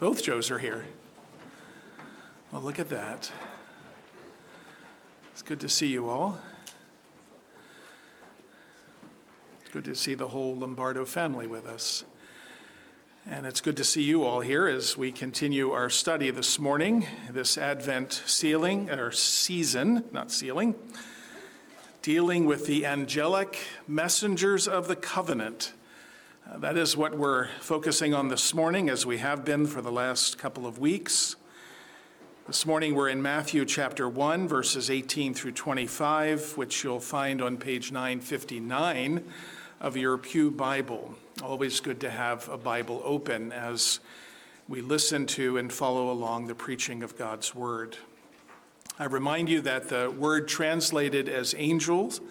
Both Joes are here. Well, look at that. It's good to see you all. It's good to see the whole Lombardo family with us. And it's good to see you all here as we continue our study this morning, this Advent sealing, or season, not sealing, dealing with the angelic messengers of the covenant. Uh, that is what we're focusing on this morning, as we have been for the last couple of weeks. This morning we're in Matthew chapter 1, verses 18 through 25, which you'll find on page 959 of your Pew Bible. Always good to have a Bible open as we listen to and follow along the preaching of God's Word. I remind you that the word translated as angels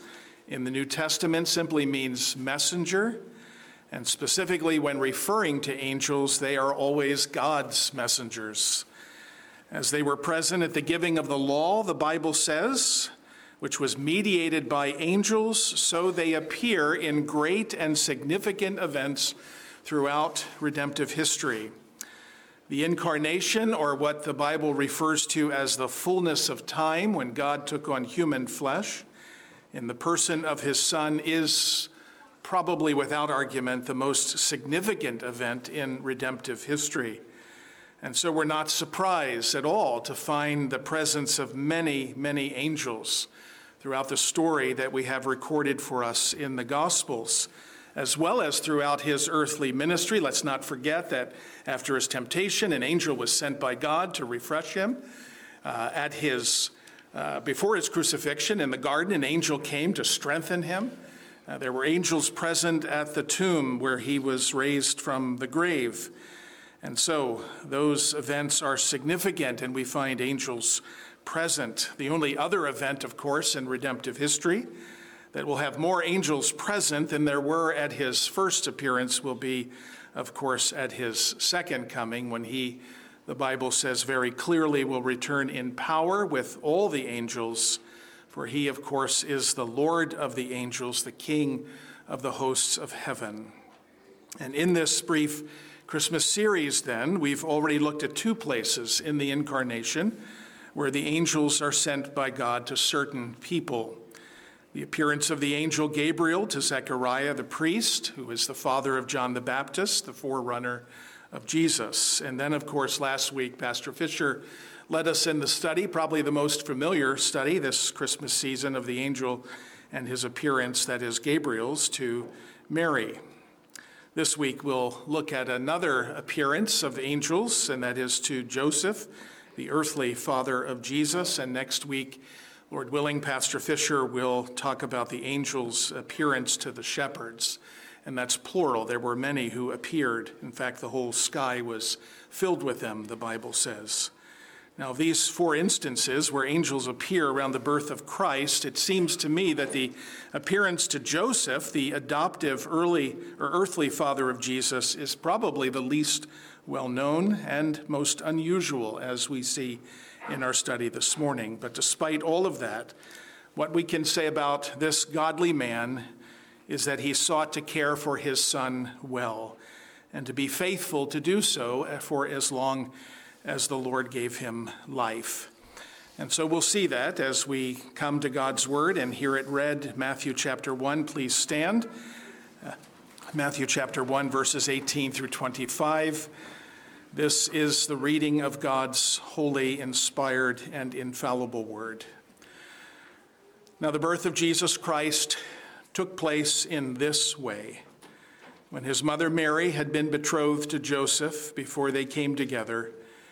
in the New Testament simply means messenger. And specifically, when referring to angels, they are always God's messengers. As they were present at the giving of the law, the Bible says, which was mediated by angels, so they appear in great and significant events throughout redemptive history. The incarnation, or what the Bible refers to as the fullness of time, when God took on human flesh in the person of his Son, is probably without argument the most significant event in redemptive history. And so we're not surprised at all to find the presence of many, many angels throughout the story that we have recorded for us in the Gospels, as well as throughout his earthly ministry. Let's not forget that after his temptation, an angel was sent by God to refresh him. Uh, at his, uh, before his crucifixion in the garden, an angel came to strengthen him. Uh, there were angels present at the tomb where he was raised from the grave. And so those events are significant, and we find angels present. The only other event, of course, in redemptive history that will have more angels present than there were at his first appearance will be, of course, at his second coming when he, the Bible says very clearly, will return in power with all the angels for he, of course, is the Lord of the angels, the King of the hosts of heaven. And in this brief Christmas series, then, we've already looked at two places in the incarnation where the angels are sent by God to certain people. The appearance of the angel Gabriel to Zechariah the priest, who is the father of John the Baptist, the forerunner of Jesus. And then, of course, last week, Pastor Fisher led us in the study, probably the most familiar study this Christmas season of the angel and his appearance, that is Gabriel's, to Mary. This week we'll look at another appearance of angels, and that is to Joseph, the earthly father of Jesus. And next week, Lord willing, Pastor Fisher will talk about the angel's appearance to the shepherds. And that's plural. There were many who appeared. In fact, the whole sky was filled with them, the Bible says. Now, these four instances where angels appear around the birth of Christ, it seems to me that the appearance to Joseph, the adoptive early or earthly father of Jesus, is probably the least well known and most unusual, as we see in our study this morning. But despite all of that, what we can say about this godly man is that he sought to care for his son well and to be faithful to do so for as long as the Lord gave him life. And so we'll see that as we come to God's word and hear it read. Matthew chapter 1, please stand. Uh, Matthew chapter 1, verses 18 through 25. This is the reading of God's holy, inspired, and infallible word. Now, the birth of Jesus Christ took place in this way. When his mother Mary had been betrothed to Joseph before they came together,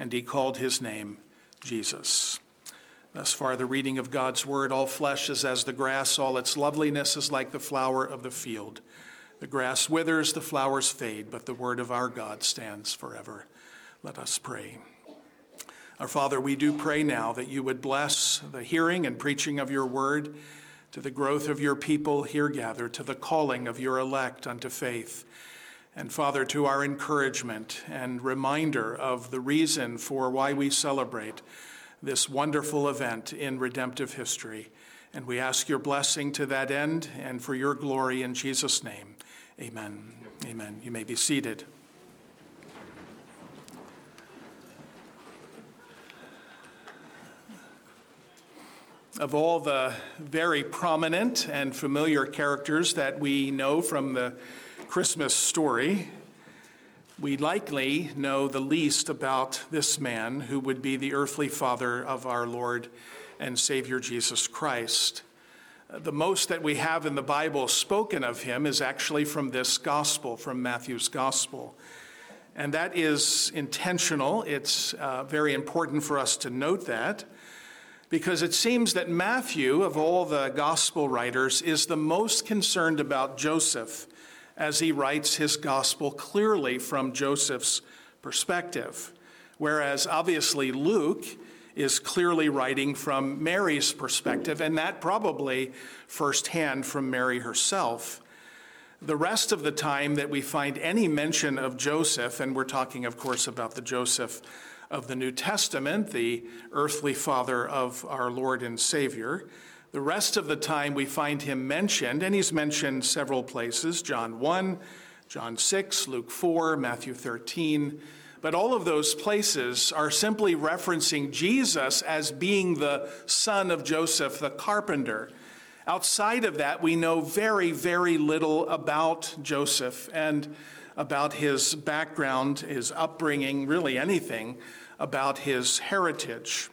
and he called his name Jesus. Thus far, the reading of God's word all flesh is as the grass, all its loveliness is like the flower of the field. The grass withers, the flowers fade, but the word of our God stands forever. Let us pray. Our Father, we do pray now that you would bless the hearing and preaching of your word to the growth of your people here gathered, to the calling of your elect unto faith. And Father, to our encouragement and reminder of the reason for why we celebrate this wonderful event in redemptive history. And we ask your blessing to that end and for your glory in Jesus' name. Amen. Amen. You may be seated. of all the very prominent and familiar characters that we know from the Christmas story, we likely know the least about this man who would be the earthly father of our Lord and Savior Jesus Christ. The most that we have in the Bible spoken of him is actually from this gospel, from Matthew's gospel. And that is intentional. It's uh, very important for us to note that because it seems that Matthew, of all the gospel writers, is the most concerned about Joseph as he writes his gospel clearly from Joseph's perspective. Whereas obviously Luke is clearly writing from Mary's perspective, and that probably firsthand from Mary herself. The rest of the time that we find any mention of Joseph, and we're talking, of course, about the Joseph of the New Testament, the earthly father of our Lord and Savior. The rest of the time we find him mentioned, and he's mentioned several places John 1, John 6, Luke 4, Matthew 13. But all of those places are simply referencing Jesus as being the son of Joseph the carpenter. Outside of that, we know very, very little about Joseph and about his background, his upbringing, really anything about his heritage.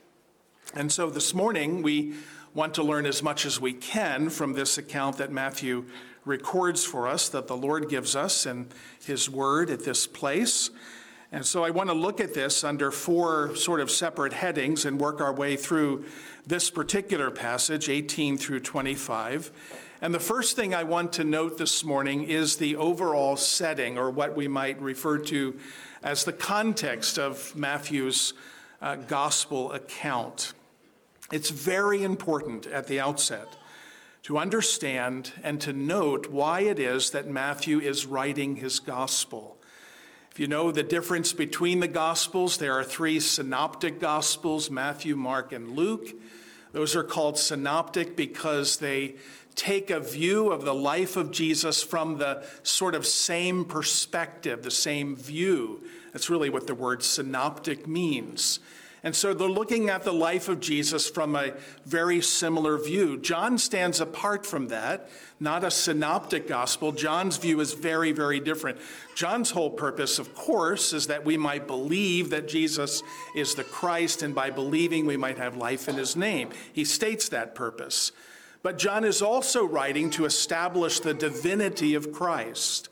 And so this morning, we want to learn as much as we can from this account that Matthew records for us, that the Lord gives us in his word at this place. And so I want to look at this under four sort of separate headings and work our way through this particular passage, 18 through 25. And the first thing I want to note this morning is the overall setting, or what we might refer to as the context of Matthew's uh, gospel account. It's very important at the outset to understand and to note why it is that Matthew is writing his gospel. If you know the difference between the gospels, there are three synoptic gospels Matthew, Mark, and Luke. Those are called synoptic because they take a view of the life of Jesus from the sort of same perspective, the same view. That's really what the word synoptic means. And so they're looking at the life of Jesus from a very similar view. John stands apart from that, not a synoptic gospel. John's view is very, very different. John's whole purpose, of course, is that we might believe that Jesus is the Christ, and by believing, we might have life in his name. He states that purpose. But John is also writing to establish the divinity of Christ.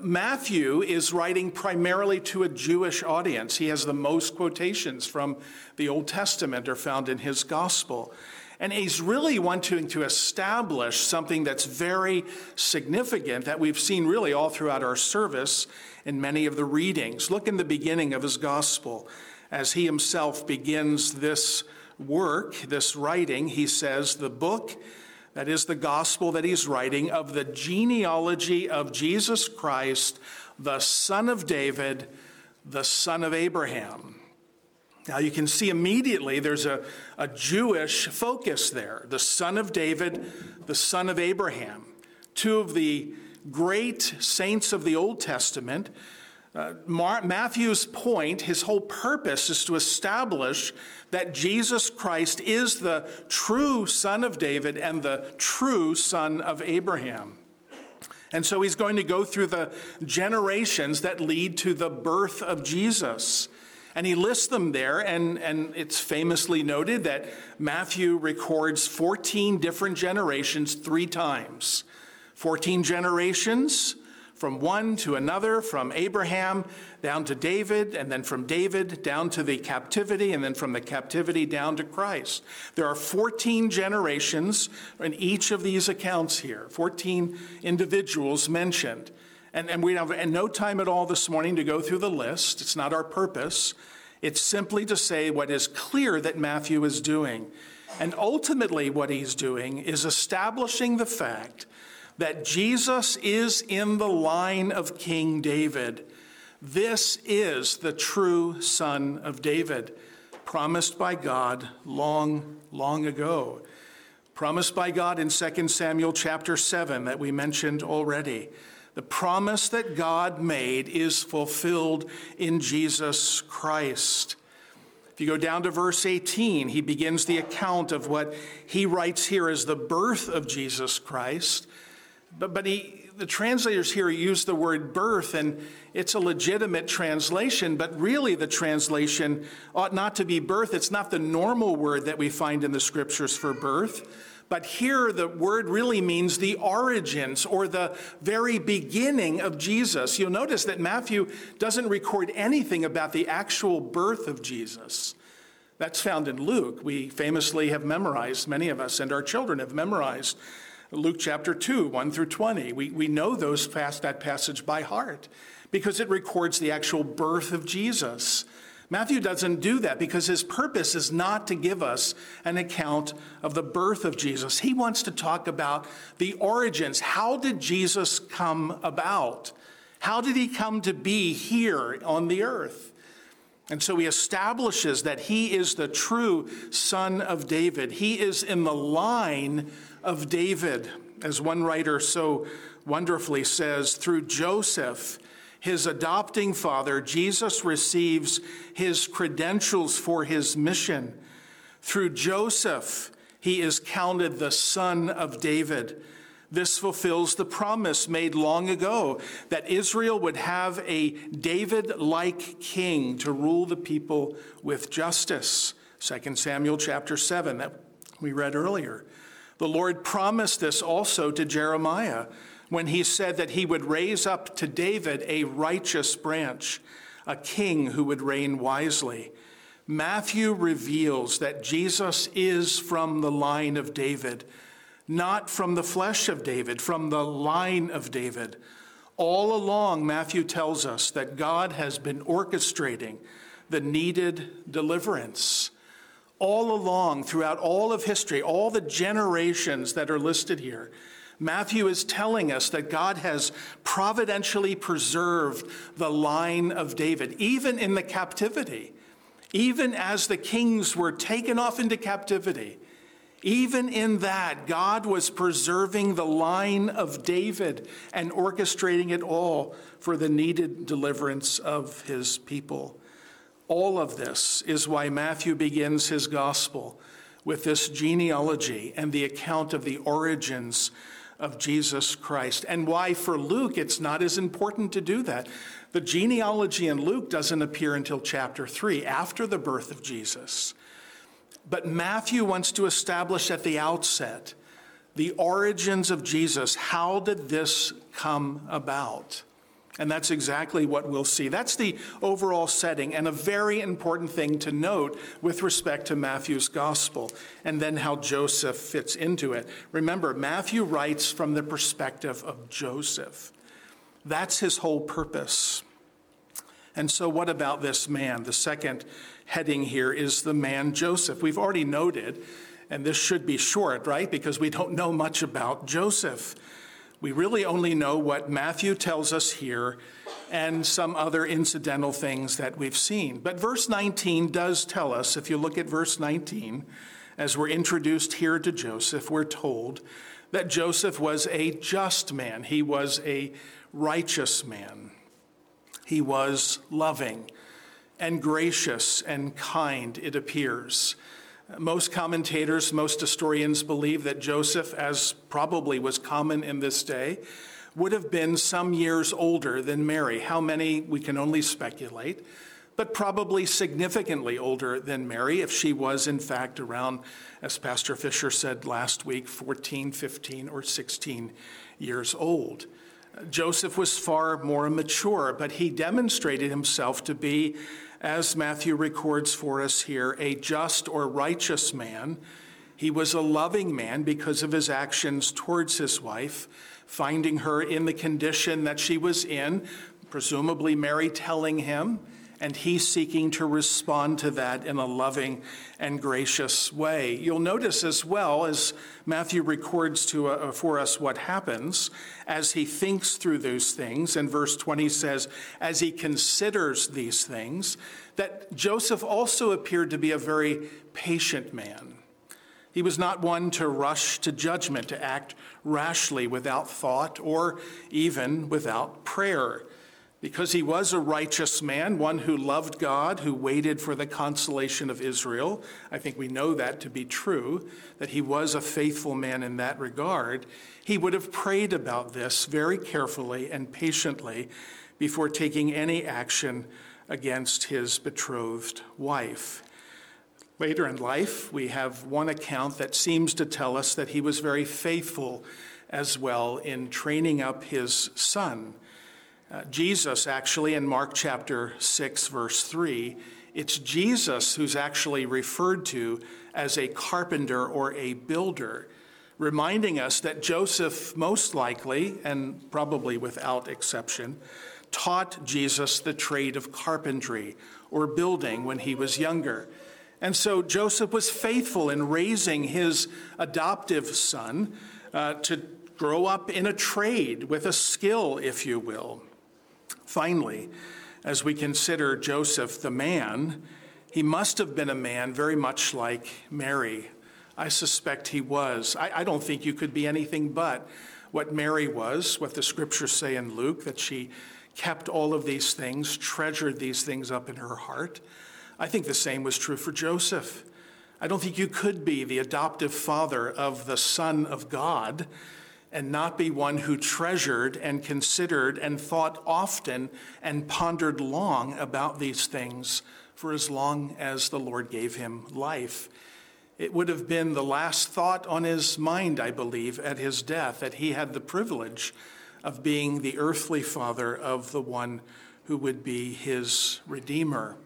Matthew is writing primarily to a Jewish audience. He has the most quotations from the Old Testament are found in his gospel. And he's really wanting to establish something that's very significant that we've seen really all throughout our service in many of the readings. Look in the beginning of his gospel as he himself begins this work, this writing, he says, the book, that is the gospel that he's writing, of the genealogy of Jesus Christ, the son of David, the son of Abraham. Now you can see immediately there's a, a Jewish focus there. The son of David, the son of Abraham. Two of the great saints of the Old Testament uh, Matthew's point, his whole purpose is to establish that Jesus Christ is the true son of David and the true son of Abraham. And so he's going to go through the generations that lead to the birth of Jesus. And he lists them there, and, and it's famously noted that Matthew records 14 different generations three times. 14 generations from one to another, from Abraham down to David, and then from David down to the captivity, and then from the captivity down to Christ. There are 14 generations in each of these accounts here, 14 individuals mentioned. And, and we have no time at all this morning to go through the list. It's not our purpose. It's simply to say what is clear that Matthew is doing. And ultimately, what he's doing is establishing the fact that Jesus is in the line of King David. This is the true Son of David, promised by God long, long ago. Promised by God in 2 Samuel chapter 7 that we mentioned already. The promise that God made is fulfilled in Jesus Christ. If you go down to verse 18, he begins the account of what he writes here as the birth of Jesus Christ. But, but he, the translators here use the word birth, and it's a legitimate translation, but really the translation ought not to be birth. It's not the normal word that we find in the scriptures for birth. But here, the word really means the origins or the very beginning of Jesus. You'll notice that Matthew doesn't record anything about the actual birth of Jesus. That's found in Luke. We famously have memorized, many of us, and our children have memorized Luke chapter 2, 1 through 20. We, we know those fast that passage by heart because it records the actual birth of Jesus. Matthew doesn't do that because his purpose is not to give us an account of the birth of Jesus. He wants to talk about the origins. How did Jesus come about? How did he come to be here on the earth? And so he establishes that he is the true son of David. He is in the line of David, as one writer so wonderfully says, through Joseph his adopting father, Jesus receives his credentials for his mission. Through Joseph, he is counted the son of David. This fulfills the promise made long ago that Israel would have a David like king to rule the people with justice. 2 Samuel chapter 7, that we read earlier. The Lord promised this also to Jeremiah when he said that he would raise up to David a righteous branch, a king who would reign wisely. Matthew reveals that Jesus is from the line of David, not from the flesh of David, from the line of David. All along, Matthew tells us that God has been orchestrating the needed deliverance. All along, throughout all of history, all the generations that are listed here, Matthew is telling us that God has providentially preserved the line of David, even in the captivity, even as the kings were taken off into captivity. Even in that, God was preserving the line of David and orchestrating it all for the needed deliverance of his people. All of this is why Matthew begins his gospel with this genealogy and the account of the origins of Jesus Christ, and why for Luke it's not as important to do that. The genealogy in Luke doesn't appear until chapter 3, after the birth of Jesus. But Matthew wants to establish at the outset the origins of Jesus. How did this come about? And that's exactly what we'll see. That's the overall setting, and a very important thing to note with respect to Matthew's gospel, and then how Joseph fits into it. Remember, Matthew writes from the perspective of Joseph. That's his whole purpose. And so, what about this man? The second heading here is the man Joseph. We've already noted, and this should be short, right? Because we don't know much about Joseph. We really only know what Matthew tells us here and some other incidental things that we've seen. But verse 19 does tell us, if you look at verse 19, as we're introduced here to Joseph, we're told that Joseph was a just man, he was a righteous man, he was loving and gracious and kind, it appears. Most commentators, most historians believe that Joseph, as probably was common in this day, would have been some years older than Mary. How many, we can only speculate. but probably significantly older than Mary if she was, in fact, around, as Pastor Fisher said last week, 14, 15, or 16 years old. Joseph was far more mature, but he demonstrated himself to be, as Matthew records for us here, a just or righteous man. He was a loving man because of his actions towards his wife, finding her in the condition that she was in, presumably Mary telling him and he's seeking to respond to that in a loving and gracious way. You'll notice as well as Matthew records to, uh, for us what happens as he thinks through those things, and verse 20 says, as he considers these things, that Joseph also appeared to be a very patient man. He was not one to rush to judgment, to act rashly without thought or even without prayer because he was a righteous man, one who loved God, who waited for the consolation of Israel. I think we know that to be true, that he was a faithful man in that regard. He would have prayed about this very carefully and patiently before taking any action against his betrothed wife. Later in life, we have one account that seems to tell us that he was very faithful as well in training up his son. Uh, Jesus, actually, in Mark chapter 6, verse 3, it's Jesus who's actually referred to as a carpenter or a builder, reminding us that Joseph, most likely, and probably without exception, taught Jesus the trade of carpentry or building when he was younger. And so Joseph was faithful in raising his adoptive son uh, to grow up in a trade with a skill, if you will. Finally, as we consider Joseph the man, he must have been a man very much like Mary. I suspect he was. I, I, don't think you could be anything but what Mary was, what the scriptures say in Luke, that she kept all of these things, treasured these things up in her heart. I think the same was true for Joseph. I don't think you could be the adoptive father of the Son of God and not be one who treasured and considered and thought often and pondered long about these things for as long as the Lord gave him life. It would have been the last thought on his mind, I believe, at his death, that he had the privilege of being the earthly father of the one who would be his redeemer.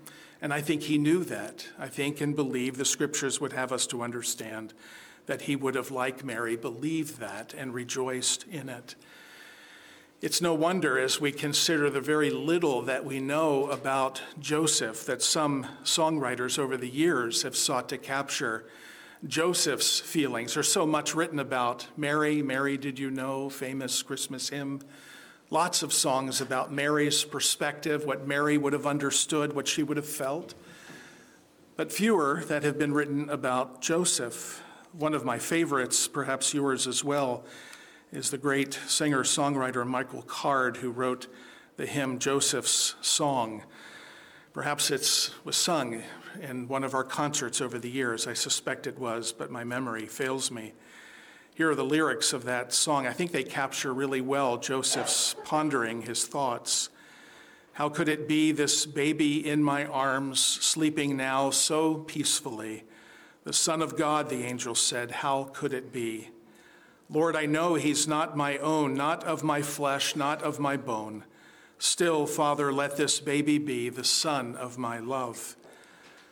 And I think he knew that. I think and believe the scriptures would have us to understand that he would have, like Mary, believed that and rejoiced in it. It's no wonder, as we consider the very little that we know about Joseph, that some songwriters over the years have sought to capture Joseph's feelings. There's so much written about Mary, Mary, did you know, famous Christmas hymn. Lots of songs about Mary's perspective, what Mary would have understood, what she would have felt. But fewer that have been written about Joseph. One of my favorites, perhaps yours as well, is the great singer songwriter Michael Card, who wrote the hymn Joseph's Song. Perhaps it was sung in one of our concerts over the years. I suspect it was, but my memory fails me. Here are the lyrics of that song. I think they capture really well Joseph's pondering his thoughts. How could it be this baby in my arms, sleeping now so peacefully? The Son of God, the angel said, How could it be? Lord, I know he's not my own, not of my flesh, not of my bone. Still, Father, let this baby be the son of my love.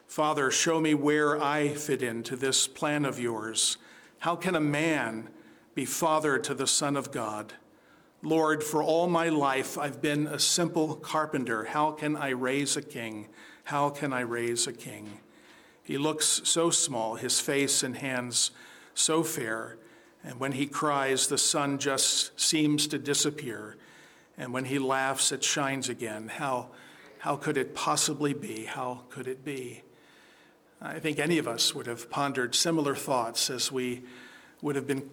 Father, show me where I fit into this plan of yours. How can a man be father to the Son of God? Lord, for all my life I've been a simple carpenter. How can I raise a king? How can I raise a king? He looks so small, his face and hands so fair. And when he cries, the sun just seems to disappear. And when he laughs, it shines again. How, how could it possibly be? How could it be? I think any of us would have pondered similar thoughts as we would have been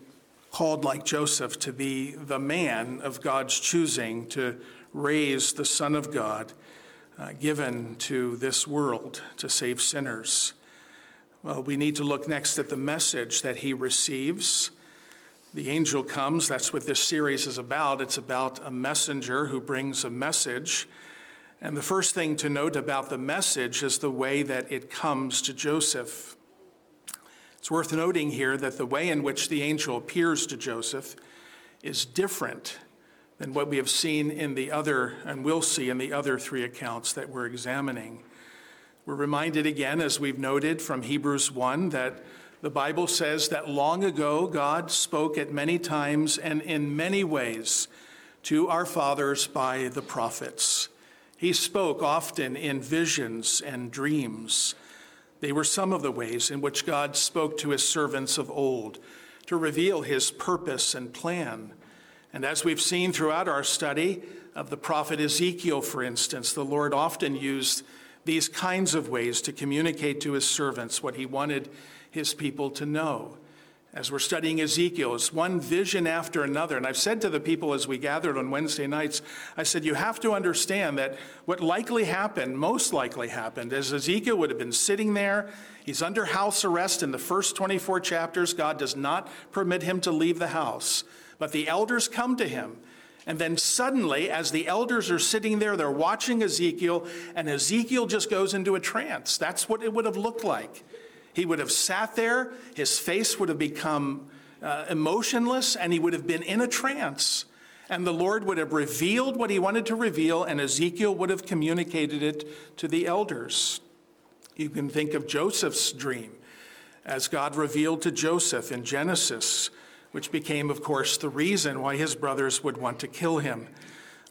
called, like Joseph, to be the man of God's choosing to raise the Son of God uh, given to this world to save sinners. Well, we need to look next at the message that he receives. The angel comes. That's what this series is about. It's about a messenger who brings a message. And the first thing to note about the message is the way that it comes to Joseph. It's worth noting here that the way in which the angel appears to Joseph is different than what we have seen in the other, and we'll see in the other three accounts that we're examining. We're reminded again, as we've noted from Hebrews 1, that the Bible says that long ago God spoke at many times and in many ways to our fathers by the prophets. He spoke often in visions and dreams. They were some of the ways in which God spoke to his servants of old to reveal his purpose and plan. And as we've seen throughout our study of the prophet Ezekiel, for instance, the Lord often used these kinds of ways to communicate to his servants what he wanted his people to know. As we're studying Ezekiel, it's one vision after another. And I've said to the people as we gathered on Wednesday nights, I said, you have to understand that what likely happened, most likely happened, is Ezekiel would have been sitting there. He's under house arrest in the first 24 chapters. God does not permit him to leave the house. But the elders come to him and then suddenly, as the elders are sitting there, they're watching Ezekiel, and Ezekiel just goes into a trance. That's what it would have looked like. He would have sat there, his face would have become uh, emotionless, and he would have been in a trance. And the Lord would have revealed what he wanted to reveal, and Ezekiel would have communicated it to the elders. You can think of Joseph's dream as God revealed to Joseph in Genesis which became, of course, the reason why his brothers would want to kill him.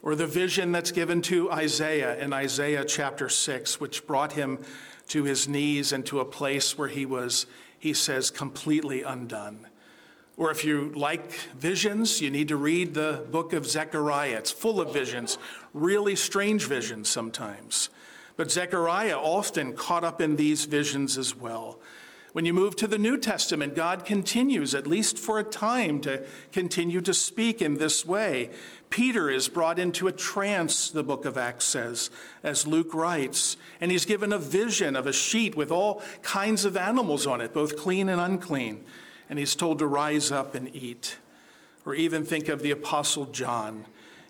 Or the vision that's given to Isaiah in Isaiah chapter 6, which brought him to his knees and to a place where he was, he says, completely undone. Or if you like visions, you need to read the book of Zechariah. It's full of visions, really strange visions sometimes. But Zechariah often caught up in these visions as well. When you move to the New Testament, God continues, at least for a time, to continue to speak in this way. Peter is brought into a trance, the book of Acts says, as Luke writes, and he's given a vision of a sheet with all kinds of animals on it, both clean and unclean, and he's told to rise up and eat. Or even think of the Apostle John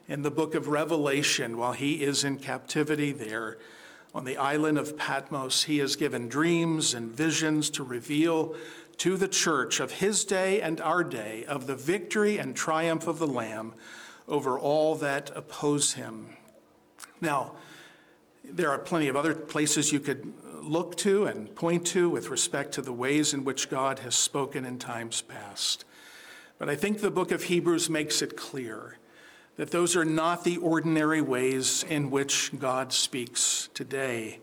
in the book of Revelation while he is in captivity there on the island of Patmos, he has given dreams and visions to reveal to the church of his day and our day of the victory and triumph of the Lamb over all that oppose him. Now, there are plenty of other places you could look to and point to with respect to the ways in which God has spoken in times past. But I think the book of Hebrews makes it clear that those are not the ordinary ways in which God speaks today.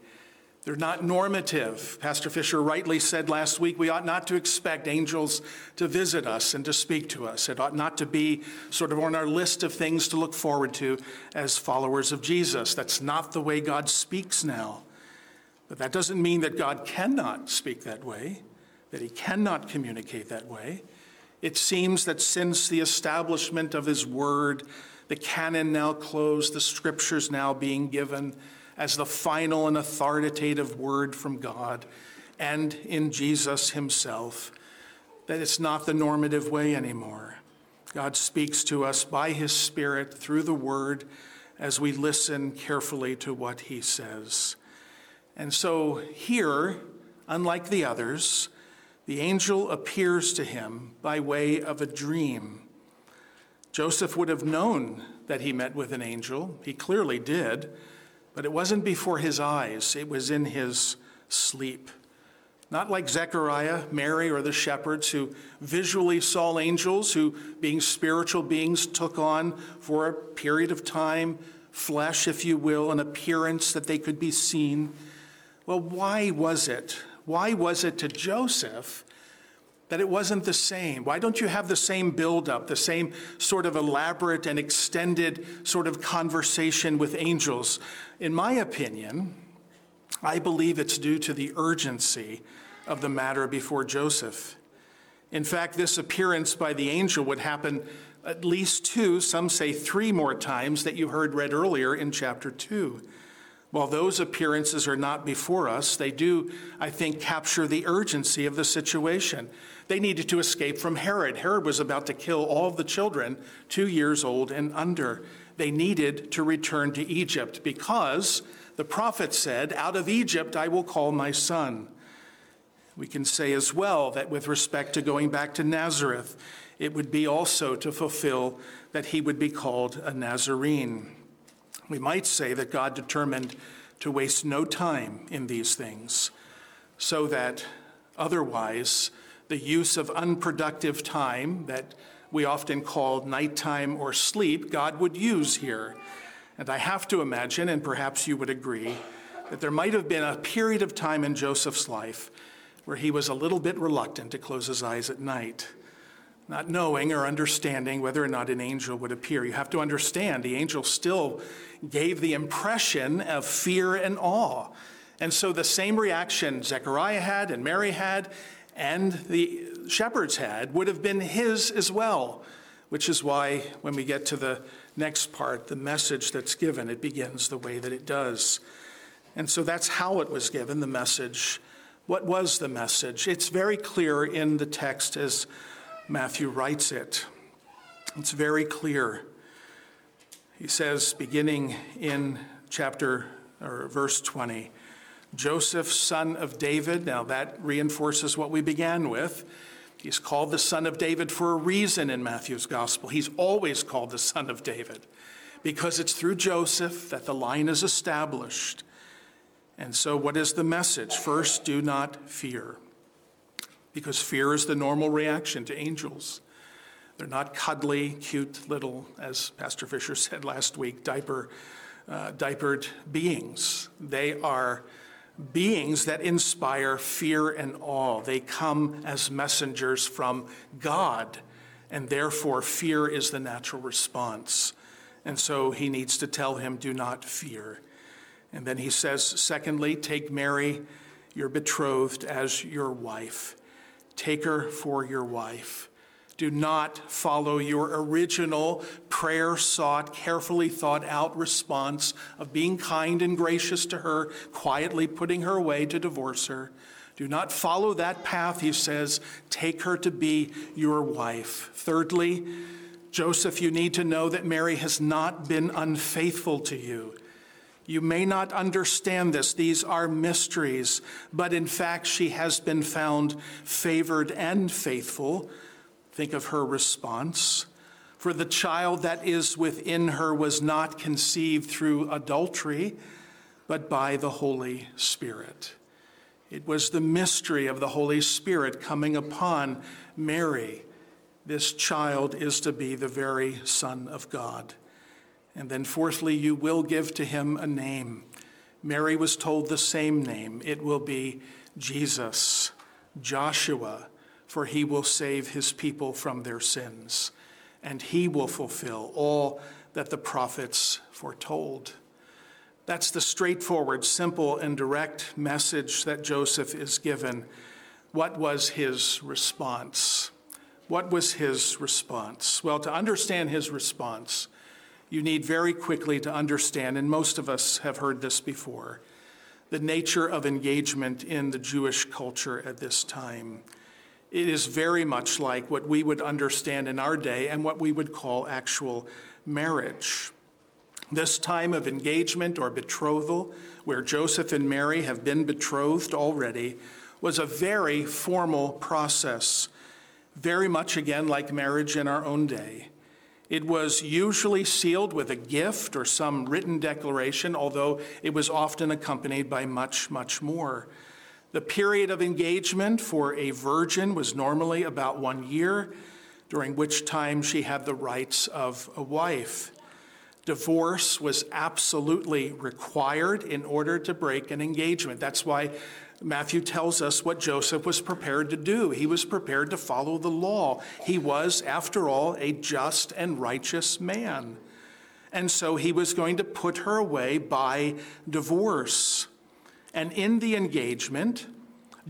They're not normative. Pastor Fisher rightly said last week we ought not to expect angels to visit us and to speak to us. It ought not to be sort of on our list of things to look forward to as followers of Jesus. That's not the way God speaks now. But that doesn't mean that God cannot speak that way, that he cannot communicate that way. It seems that since the establishment of his word, the canon now closed, the scriptures now being given as the final and authoritative word from God and in Jesus himself, that it's not the normative way anymore. God speaks to us by his Spirit through the word as we listen carefully to what he says. And so here, unlike the others, the angel appears to him by way of a dream. Joseph would have known that he met with an angel. He clearly did, but it wasn't before his eyes, it was in his sleep. Not like Zechariah, Mary, or the shepherds who visually saw angels, who, being spiritual beings, took on for a period of time flesh, if you will, an appearance that they could be seen. Well, why was it? Why was it to Joseph that it wasn't the same? Why don't you have the same buildup, the same sort of elaborate and extended sort of conversation with angels? In my opinion, I believe it's due to the urgency of the matter before Joseph. In fact, this appearance by the angel would happen at least two, some say three more times that you heard read earlier in chapter 2. While those appearances are not before us, they do, I think, capture the urgency of the situation. They needed to escape from Herod. Herod was about to kill all of the children two years old and under. they needed to return to Egypt because the prophet said, Out of Egypt I will call my son. We can say as well that with respect to going back to Nazareth, it would be also to fulfill that he would be called a Nazarene. We might say that God determined to waste no time in these things so that otherwise the use of unproductive time that we often call nighttime or sleep, God would use here. And I have to imagine, and perhaps you would agree, that there might have been a period of time in Joseph's life where he was a little bit reluctant to close his eyes at night, not knowing or understanding whether or not an angel would appear. You have to understand, the angel still gave the impression of fear and awe. And so the same reaction Zechariah had and Mary had and the shepherds had would have been his as well, which is why when we get to the next part, the message that's given, it begins the way that it does. And so that's how it was given, the message. What was the message? It's very clear in the text as Matthew writes it. It's very clear. He says, beginning in chapter or verse 20, Joseph, son of David. Now that reinforces what we began with. He's called the son of David for a reason in Matthew's gospel. He's always called the son of David because it's through Joseph that the line is established. And so, what is the message? First, do not fear, because fear is the normal reaction to angels. They're not cuddly, cute little, as Pastor Fisher said last week, diaper, uh, diapered beings. They are beings that inspire fear and awe. They come as messengers from God, and therefore fear is the natural response. And so he needs to tell him, Do not fear. And then he says, Secondly, take Mary, your betrothed, as your wife. Take her for your wife. Do not follow your original prayer sought, carefully thought out response of being kind and gracious to her, quietly putting her away to divorce her. Do not follow that path, he says. Take her to be your wife. Thirdly, Joseph, you need to know that Mary has not been unfaithful to you. You may not understand this, these are mysteries, but in fact, she has been found favored and faithful. Think of her response. For the child that is within her was not conceived through adultery, but by the Holy Spirit. It was the mystery of the Holy Spirit coming upon Mary. This child is to be the very Son of God. And then, fourthly, you will give to him a name. Mary was told the same name. It will be Jesus, Joshua, for he will save his people from their sins, and he will fulfill all that the prophets foretold. That's the straightforward, simple, and direct message that Joseph is given. What was his response? What was his response? Well, to understand his response, you need very quickly to understand, and most of us have heard this before, the nature of engagement in the Jewish culture at this time it is very much like what we would understand in our day and what we would call actual marriage. This time of engagement or betrothal, where Joseph and Mary have been betrothed already, was a very formal process, very much again like marriage in our own day. It was usually sealed with a gift or some written declaration, although it was often accompanied by much, much more. The period of engagement for a virgin was normally about one year, during which time she had the rights of a wife. Divorce was absolutely required in order to break an engagement. That's why Matthew tells us what Joseph was prepared to do. He was prepared to follow the law. He was, after all, a just and righteous man. And so he was going to put her away by divorce. And in the engagement,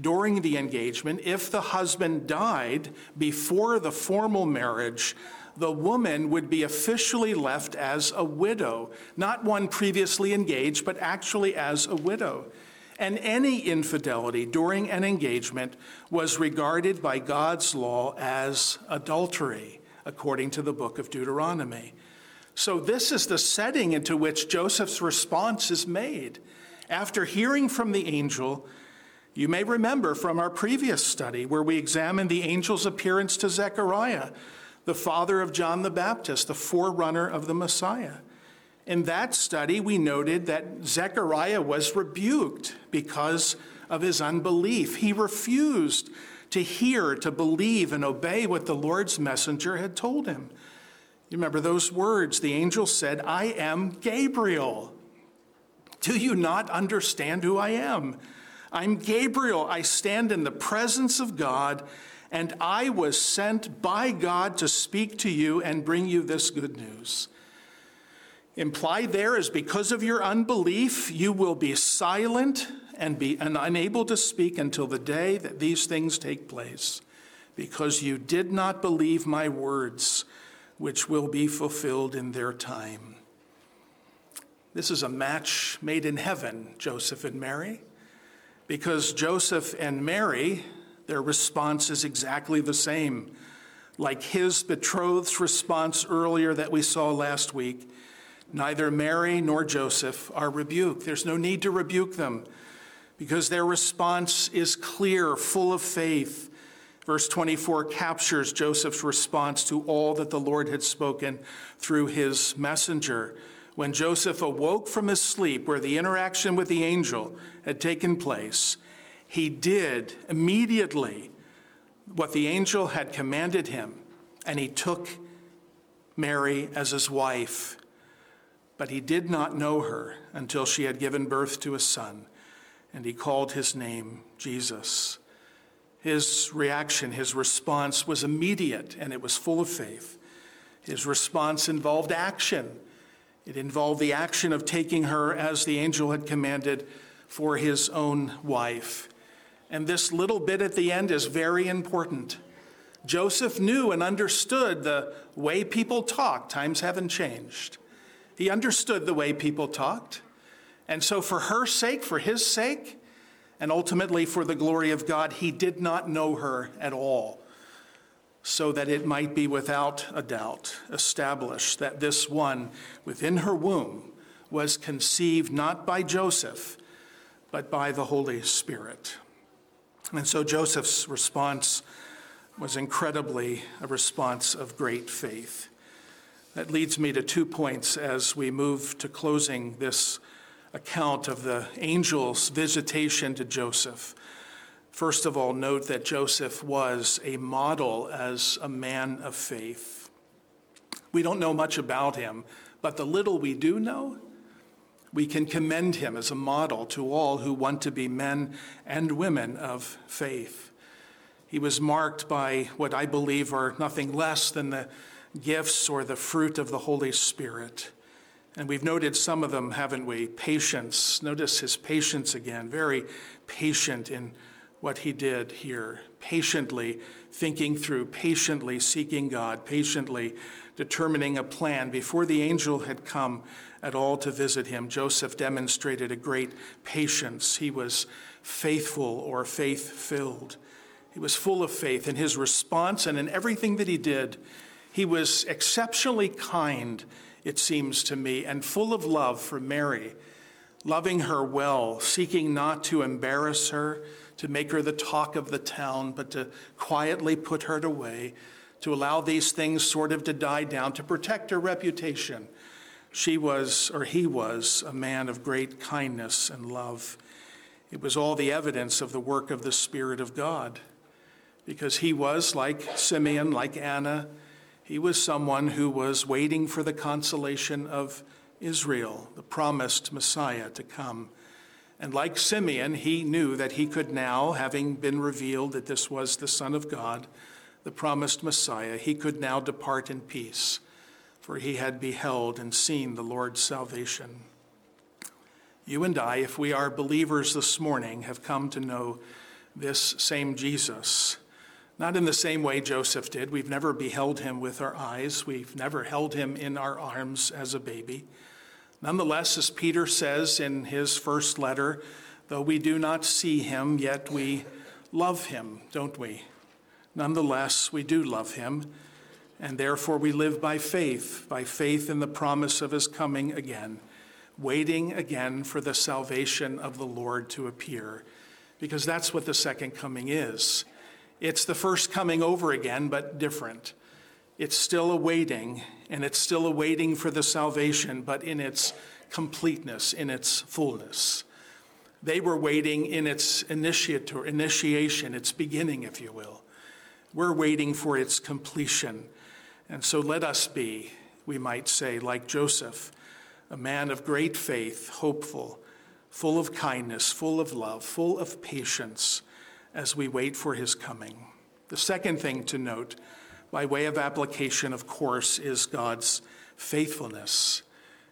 during the engagement, if the husband died before the formal marriage, the woman would be officially left as a widow, not one previously engaged, but actually as a widow. And any infidelity during an engagement was regarded by God's law as adultery, according to the book of Deuteronomy. So, this is the setting into which Joseph's response is made. After hearing from the angel, you may remember from our previous study where we examined the angel's appearance to Zechariah, the father of John the Baptist, the forerunner of the Messiah. In that study, we noted that Zechariah was rebuked because of his unbelief. He refused to hear, to believe, and obey what the Lord's messenger had told him. You remember those words? The angel said, I am Gabriel. Do you not understand who I am? I'm Gabriel. I stand in the presence of God, and I was sent by God to speak to you and bring you this good news. Implied there is because of your unbelief, you will be silent and be and unable to speak until the day that these things take place, because you did not believe my words which will be fulfilled in their time. This is a match made in heaven, Joseph and Mary, because Joseph and Mary, their response is exactly the same. Like his betrothed's response earlier that we saw last week, neither Mary nor Joseph are rebuked. There's no need to rebuke them because their response is clear, full of faith, Verse 24 captures Joseph's response to all that the Lord had spoken through his messenger. When Joseph awoke from his sleep, where the interaction with the angel had taken place, he did immediately what the angel had commanded him, and he took Mary as his wife. But he did not know her until she had given birth to a son, and he called his name Jesus. His reaction, his response was immediate and it was full of faith. His response involved action. It involved the action of taking her as the angel had commanded for his own wife. And this little bit at the end is very important. Joseph knew and understood the way people talk. Times haven't changed. He understood the way people talked. And so, for her sake, for his sake, and ultimately for the glory of God, he did not know her at all, so that it might be without a doubt established that this one within her womb was conceived not by Joseph, but by the Holy Spirit. And so Joseph's response was incredibly a response of great faith. That leads me to two points as we move to closing this account of the angel's visitation to Joseph. First of all, note that Joseph was a model as a man of faith. We don't know much about him, but the little we do know, we can commend him as a model to all who want to be men and women of faith. He was marked by what I believe are nothing less than the gifts or the fruit of the Holy Spirit. And we've noted some of them, haven't we? Patience. Notice his patience again. Very patient in what he did here. Patiently thinking through, patiently seeking God, patiently determining a plan. Before the angel had come at all to visit him, Joseph demonstrated a great patience. He was faithful or faith filled. He was full of faith in his response and in everything that he did. He was exceptionally kind it seems to me, and full of love for Mary, loving her well, seeking not to embarrass her, to make her the talk of the town, but to quietly put her away, to allow these things sort of to die down, to protect her reputation. She was, or he was, a man of great kindness and love. It was all the evidence of the work of the Spirit of God, because he was, like Simeon, like Anna, he was someone who was waiting for the consolation of Israel, the promised Messiah to come. And like Simeon, he knew that he could now, having been revealed that this was the Son of God, the promised Messiah, he could now depart in peace, for he had beheld and seen the Lord's salvation. You and I, if we are believers this morning, have come to know this same Jesus not in the same way Joseph did. We've never beheld him with our eyes, we've never held him in our arms as a baby. Nonetheless, as Peter says in his first letter, though we do not see him, yet we love him, don't we? Nonetheless, we do love him. And therefore, we live by faith, by faith in the promise of his coming again, waiting again for the salvation of the Lord to appear, because that's what the second coming is. It's the first coming over again, but different. It's still awaiting, and it's still awaiting for the salvation, but in its completeness, in its fullness. They were waiting in its initiator, initiation, its beginning, if you will. We're waiting for its completion. And so let us be, we might say, like Joseph, a man of great faith, hopeful, full of kindness, full of love, full of patience as we wait for his coming. The second thing to note, by way of application, of course, is God's faithfulness.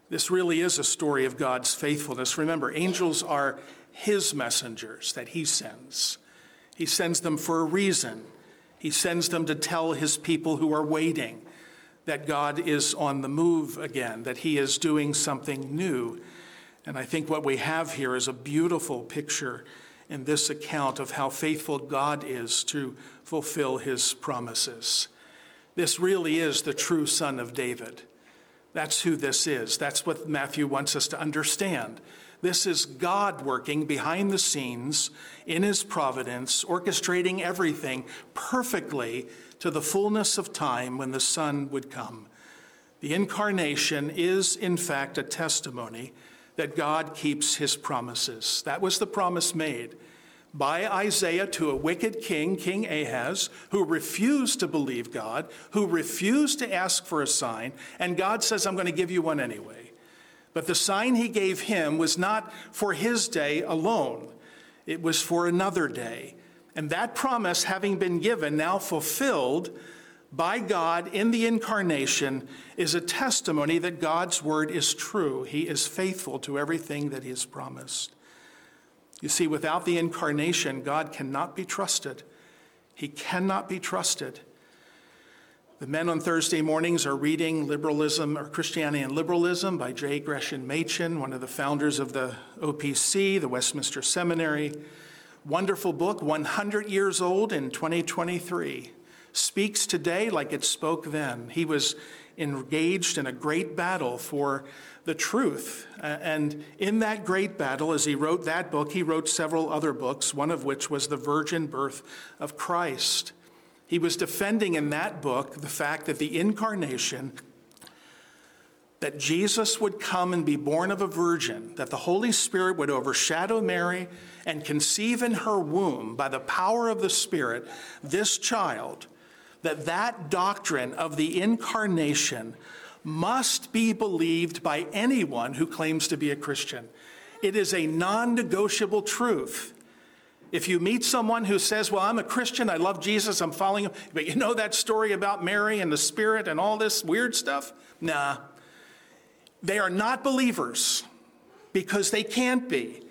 This really is a story of God's faithfulness. Remember, angels are his messengers that he sends. He sends them for a reason. He sends them to tell his people who are waiting that God is on the move again, that he is doing something new. And I think what we have here is a beautiful picture in this account of how faithful God is to fulfill his promises. This really is the true son of David. That's who this is. That's what Matthew wants us to understand. This is God working behind the scenes in his providence, orchestrating everything perfectly to the fullness of time when the Son would come. The incarnation is, in fact, a testimony that God keeps his promises. That was the promise made by Isaiah to a wicked king, King Ahaz, who refused to believe God, who refused to ask for a sign, and God says, I'm going to give you one anyway. But the sign he gave him was not for his day alone, it was for another day. And that promise, having been given, now fulfilled by God in the incarnation, is a testimony that God's word is true. He is faithful to everything that he has promised. You see, without the incarnation, God cannot be trusted. He cannot be trusted. The men on Thursday mornings are reading Liberalism or Christianity and Liberalism by J. Gresham Machen, one of the founders of the OPC, the Westminster Seminary. Wonderful book, 100 years old in 2023. Speaks today like it spoke then. He was engaged in a great battle for the truth. And in that great battle, as he wrote that book, he wrote several other books, one of which was The Virgin Birth of Christ. He was defending in that book the fact that the incarnation that Jesus would come and be born of a virgin, that the Holy Spirit would overshadow Mary and conceive in her womb by the power of the Spirit this child, that that doctrine of the incarnation must be believed by anyone who claims to be a Christian. It is a non negotiable truth. If you meet someone who says, Well, I'm a Christian, I love Jesus, I'm following him, but you know that story about Mary and the Spirit and all this weird stuff? Nah, they are not believers because they can't be.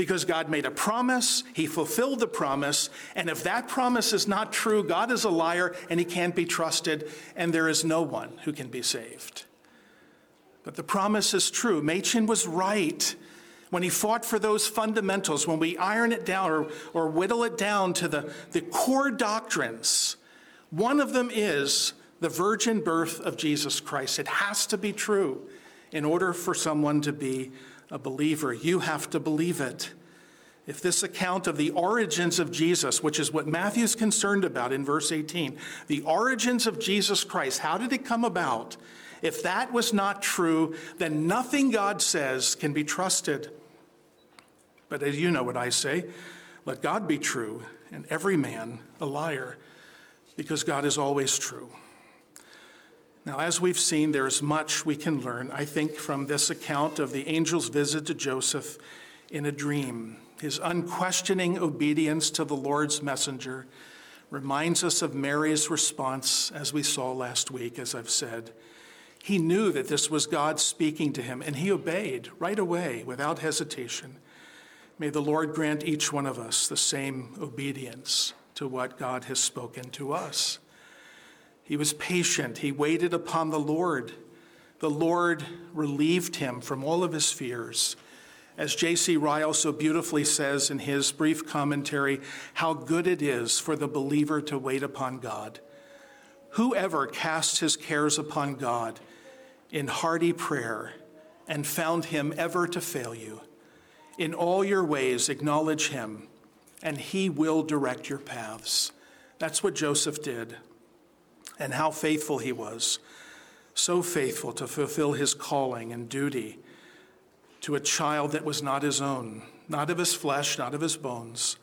Because God made a promise, He fulfilled the promise, and if that promise is not true, God is a liar and He can't be trusted, and there is no one who can be saved. But the promise is true. Machen was right when he fought for those fundamentals, when we iron it down or, or whittle it down to the, the core doctrines. One of them is the virgin birth of Jesus Christ. It has to be true in order for someone to be a believer. You have to believe it. If this account of the origins of Jesus, which is what Matthew's concerned about in verse 18, the origins of Jesus Christ, how did it come about? If that was not true, then nothing God says can be trusted. But as you know what I say, let God be true and every man a liar, because God is always true. Now, as we've seen, there is much we can learn, I think, from this account of the angel's visit to Joseph in a dream. His unquestioning obedience to the Lord's messenger reminds us of Mary's response, as we saw last week, as I've said. He knew that this was God speaking to him, and he obeyed right away without hesitation. May the Lord grant each one of us the same obedience to what God has spoken to us. He was patient. He waited upon the Lord. The Lord relieved him from all of his fears. As J.C. Ryle so beautifully says in his brief commentary, how good it is for the believer to wait upon God. Whoever casts his cares upon God in hearty prayer and found him ever to fail you, in all your ways acknowledge him, and he will direct your paths. That's what Joseph did, and how faithful he was. So faithful to fulfill his calling and duty to a child that was not his own, not of his flesh, not of his bones,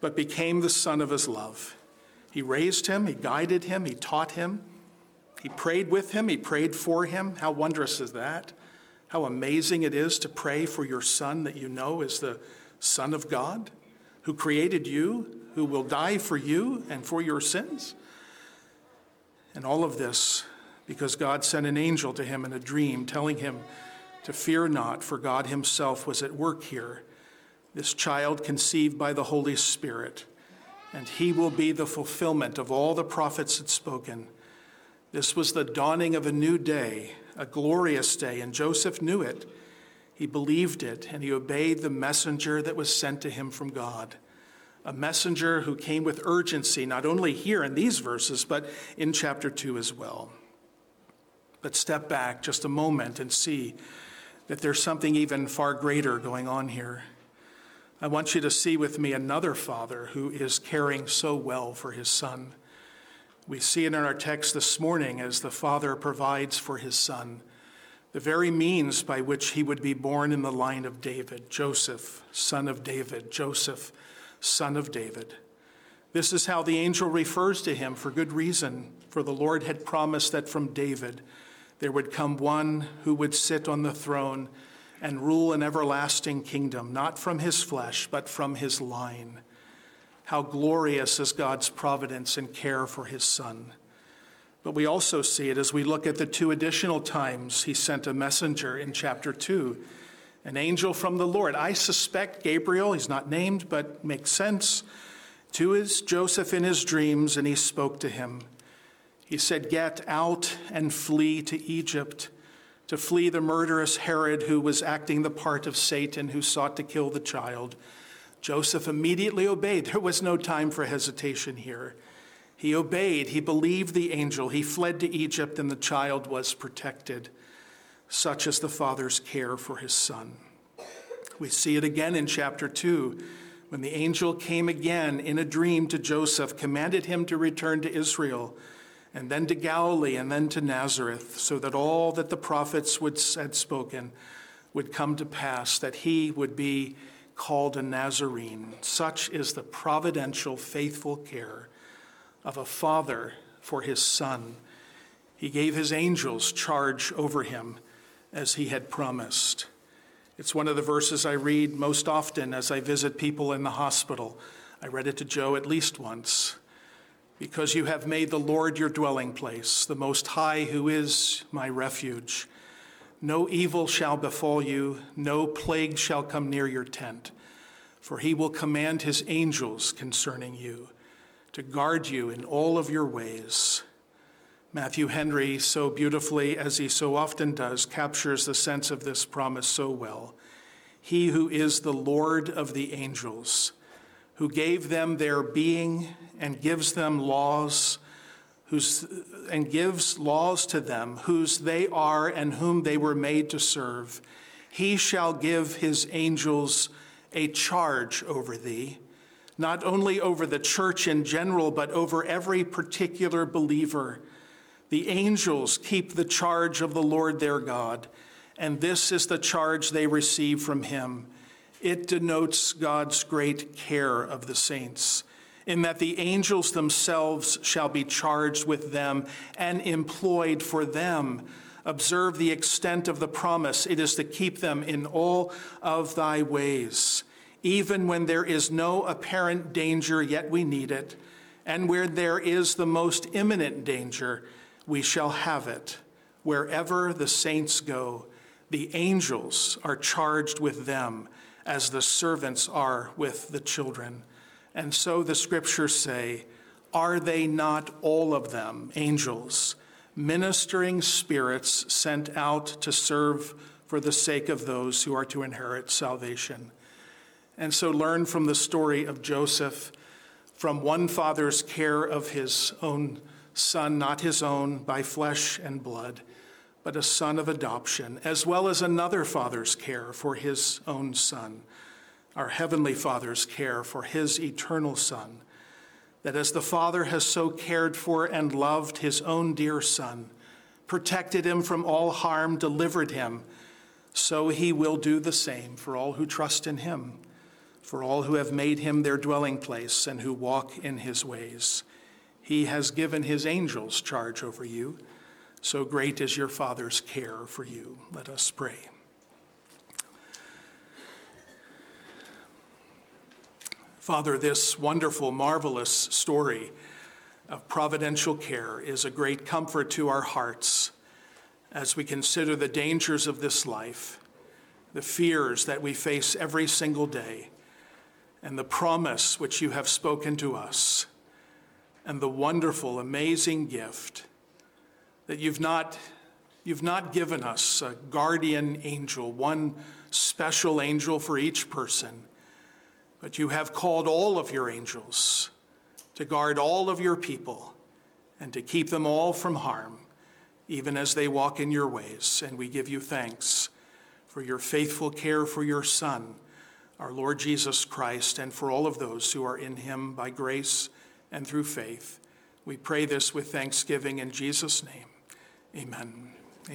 but became the son of his love. He raised him, he guided him, he taught him, he prayed with him, he prayed for him. How wondrous is that? How amazing it is to pray for your son that you know is the Son of God, who created you, who will die for you and for your sins. And all of this because God sent an angel to him in a dream, telling him to fear not, for God himself was at work here. This child conceived by the Holy Spirit and he will be the fulfillment of all the prophets had spoken. This was the dawning of a new day, a glorious day, and Joseph knew it. He believed it, and he obeyed the messenger that was sent to him from God. A messenger who came with urgency, not only here in these verses, but in chapter 2 as well. But step back just a moment and see that there's something even far greater going on here. I want you to see with me another father who is caring so well for his son. We see it in our text this morning as the father provides for his son the very means by which he would be born in the line of David Joseph, son of David, Joseph, son of David. This is how the angel refers to him for good reason, for the Lord had promised that from David there would come one who would sit on the throne and rule an everlasting kingdom, not from his flesh, but from his line. How glorious is God's providence and care for his son. But we also see it as we look at the two additional times he sent a messenger in chapter 2, an angel from the Lord. I suspect Gabriel, he's not named, but makes sense, to his Joseph in his dreams, and he spoke to him. He said, Get out and flee to Egypt to flee the murderous Herod who was acting the part of Satan who sought to kill the child. Joseph immediately obeyed. There was no time for hesitation here. He obeyed, he believed the angel, he fled to Egypt, and the child was protected. Such is the father's care for his son. We see it again in chapter 2 when the angel came again in a dream to Joseph, commanded him to return to Israel and then to Galilee, and then to Nazareth, so that all that the prophets would, had spoken would come to pass, that he would be called a Nazarene. Such is the providential, faithful care of a father for his son. He gave his angels charge over him as he had promised. It's one of the verses I read most often as I visit people in the hospital. I read it to Joe at least once because you have made the Lord your dwelling place, the Most High, who is my refuge. No evil shall befall you, no plague shall come near your tent, for he will command his angels concerning you to guard you in all of your ways. Matthew Henry, so beautifully as he so often does, captures the sense of this promise so well. He who is the Lord of the angels, who gave them their being and gives them laws whose, and gives laws to them whose they are and whom they were made to serve. He shall give his angels a charge over thee, not only over the church in general, but over every particular believer. The angels keep the charge of the Lord their God, and this is the charge they receive from him. It denotes God's great care of the saints in that the angels themselves shall be charged with them and employed for them. Observe the extent of the promise. It is to keep them in all of thy ways. Even when there is no apparent danger, yet we need it. And where there is the most imminent danger, we shall have it. Wherever the saints go, the angels are charged with them as the servants are with the children. And so the scriptures say, Are they not all of them angels, ministering spirits sent out to serve for the sake of those who are to inherit salvation? And so learn from the story of Joseph, from one father's care of his own son not his own by flesh and blood, but a son of adoption, as well as another father's care for his own son, our heavenly Father's care for his eternal Son, that as the Father has so cared for and loved his own dear Son, protected him from all harm, delivered him, so he will do the same for all who trust in him, for all who have made him their dwelling place and who walk in his ways. He has given his angels charge over you. So great is your Father's care for you. Let us pray. Father, this wonderful, marvelous story of providential care is a great comfort to our hearts as we consider the dangers of this life, the fears that we face every single day, and the promise which you have spoken to us, and the wonderful, amazing gift that you've not, you've not given us a guardian angel, one special angel for each person, but you have called all of your angels to guard all of your people and to keep them all from harm, even as they walk in your ways. And we give you thanks for your faithful care for your Son, our Lord Jesus Christ, and for all of those who are in him by grace and through faith. We pray this with thanksgiving in Jesus' name. Amen.